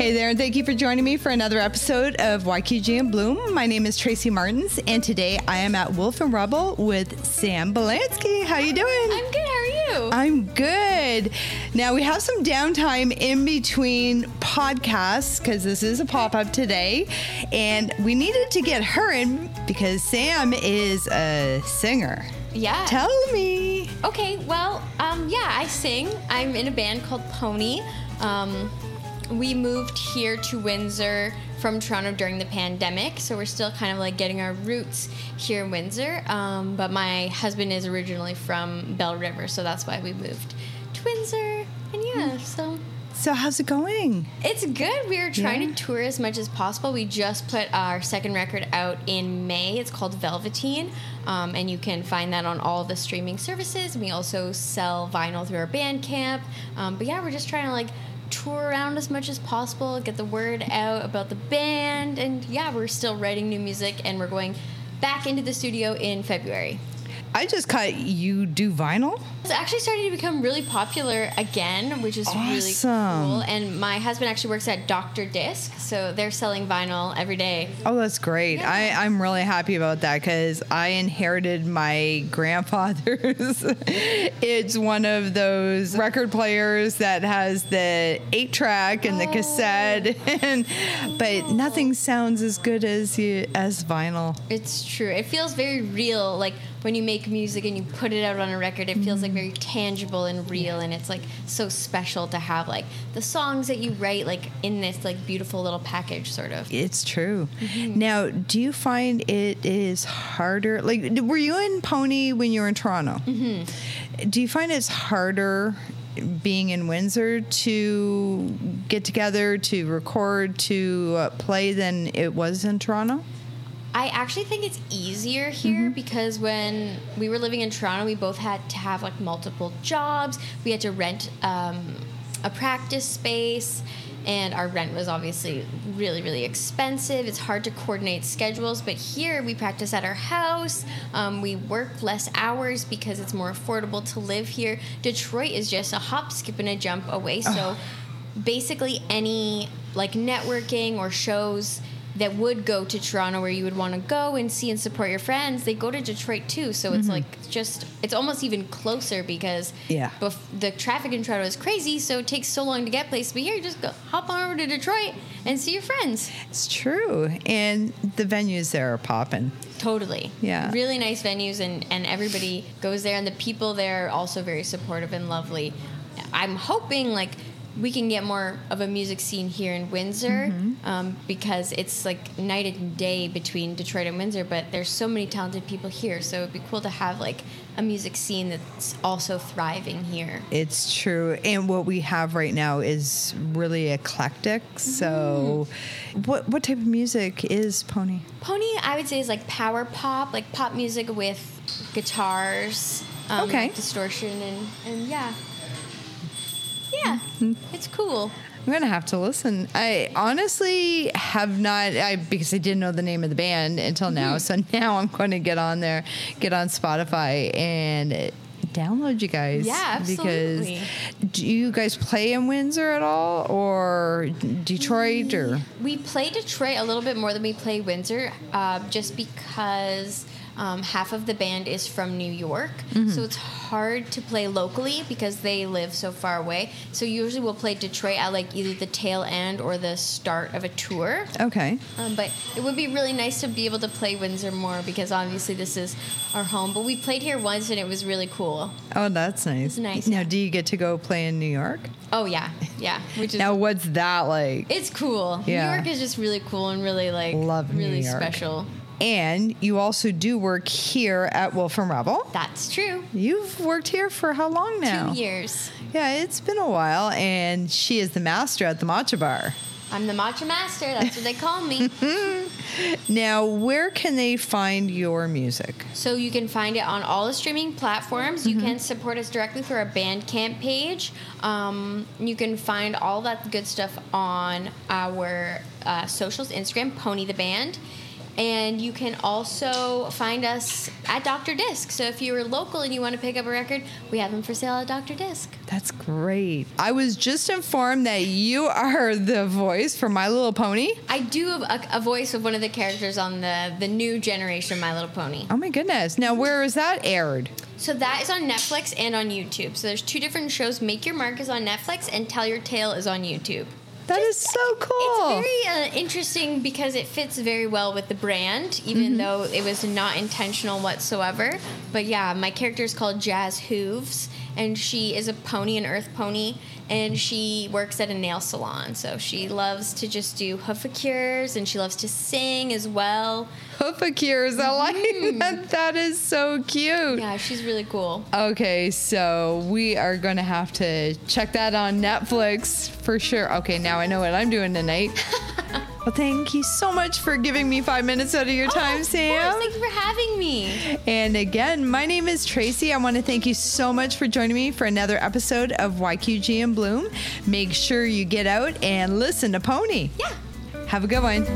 Hey there, and thank you for joining me for another episode of YQG and Bloom. My name is Tracy Martins, and today I am at Wolf and Rebel with Sam Bielanski. How you doing? I'm good. How are you? I'm good. Now we have some downtime in between podcasts because this is a pop up today, and we needed to get her in because Sam is a singer. yeah. Tell me. okay. Well, um, yeah, I sing. I'm in a band called Pony. Um, we moved here to Windsor from Toronto during the pandemic, so we're still kind of like getting our roots here in Windsor. Um, but my husband is originally from Belle River, so that's why we moved to Windsor. And yeah, so So how's it going? It's good. We're trying Yeah. to tour as much as possible. We just put our second record out in May. It's called Velveteen, um, and you can find that on all the streaming services. We also sell vinyl through our Bandcamp. Um, but yeah, we're just trying to like tour around as much as possible, get the word out about the band, and yeah, we're still writing new music, and we're going back into the studio in February. I just caught you do vinyl. It's actually starting to become really popular again, which is really cool. And my husband actually works at Dr. Disc, so they're selling vinyl every day. Oh, that's great. Yeah. I, I'm really happy about that because I inherited my grandfather's. it's one of those record players that has the eight track and the Oh. cassette, and but nothing sounds as good as you as vinyl. It's true. It feels very real. Like when you make music and you put it out on a record, it feels like very tangible and real, and it's like so special to have like the songs that you write like in this like beautiful little package, sort of. It's true. Mm-hmm. Now, do you find it is harder? Like, were you in Pony when you were in Toronto? Mm-hmm. Do you find it's harder being in Windsor to get together, to record, to uh, play than it was in Toronto? I actually think it's easier here Mm-hmm. because when we were living in Toronto, we both had to have like multiple jobs. We had to rent um, a practice space, and our rent was obviously really, really expensive. It's hard to coordinate schedules, but here we practice at our house. Um, we work less hours because it's more affordable to live here. Detroit is just a hop, skip, and a jump away. So basically, any like networking or shows that would go to Toronto where you would want to go and see and support your friends, they go to Detroit too. So it's mm-hmm. like just it's almost even closer because Yeah. bef- the traffic in Toronto is crazy, so it takes so long to get places. But here, you just go hop on over to Detroit and see your friends. It's true. And the venues there are popping. Totally. Yeah. Really nice venues, and and everybody goes there, and the people there are also very supportive and lovely. I'm hoping like we can get more of a music scene here in Windsor um, because it's like night and day between Detroit and Windsor. But there's so many talented people here, so it'd be cool to have like a music scene that's also thriving here. It's true. And what we have right now is really eclectic. So, what, what type of music is Pony? Pony, I would say, is like power pop, like pop music with guitars, um, Okay. distortion, and and yeah, yeah, it's cool. I'm gonna have to listen. I honestly have not, I because I didn't know the name of the band until now. So now I'm going to get on there, get on Spotify, and download you guys. Yeah, absolutely. Because do you guys play in Windsor at all, or Detroit, or We play Detroit a little bit more than we play Windsor, uh, just because um, half of the band is from New York, so it's hard to play locally because they live so far away. So usually we'll play Detroit at like either the tail end or the start of a tour. okay? Um, but it would be really nice to be able to play Windsor more because obviously this is our home. But we played here once and it was really cool. Oh, that's nice. It's nice, Now, do you get to go play in New York? Oh yeah, yeah. Which is Now, what's that like? it's cool. Yeah. New York is just really cool and really like Love New really York. special. And you also do work here at Wolf and Rebel. That's true. You've worked here for how long now? Two years. Yeah, it's been a while, and she is the master at the matcha bar. I'm the matcha master. That's what they call me. Now, where can they find your music? So you can find it on all the streaming platforms. You can support us directly through our Bandcamp page. Um, you can find all that good stuff on our uh, socials, Instagram, Pony the Band. And you can also find us at Dr. Disc. So if you're local and you want to pick up a record, we have them for sale at Dr. Disc. That's great. I was just informed that you are the voice for My Little Pony. I do have a, a voice of one of the characters on the, the new generation My Little Pony. Oh my goodness. Now, where is that aired? So that is on Netflix and on YouTube. So there's two different shows. Make Your Mark is on Netflix and Tell Your Tale is on YouTube. That is so cool. It's very uh, interesting because it fits very well with the brand, even Mm-hmm. though it was not intentional whatsoever. But yeah, my character is called Jazz Hooves, and she is a pony, an earth pony, and she works at a nail salon. So she loves to just do hoofacures, and she loves to sing as well. Hoofacures. I like mm-hmm. that. That is so cute. Yeah, she's really cool. Okay, so we are going to have to check that on Netflix for sure. Okay, now I know what I'm doing tonight. well, thank you so much for giving me five minutes out of your oh, time, oh, of Sam. Course. Thank you for having me. And again, my name is Tracy. I want to thank you so much for joining me for another episode of YQG in Bloom. Make sure you get out and listen to Pony. Yeah. Have a good one.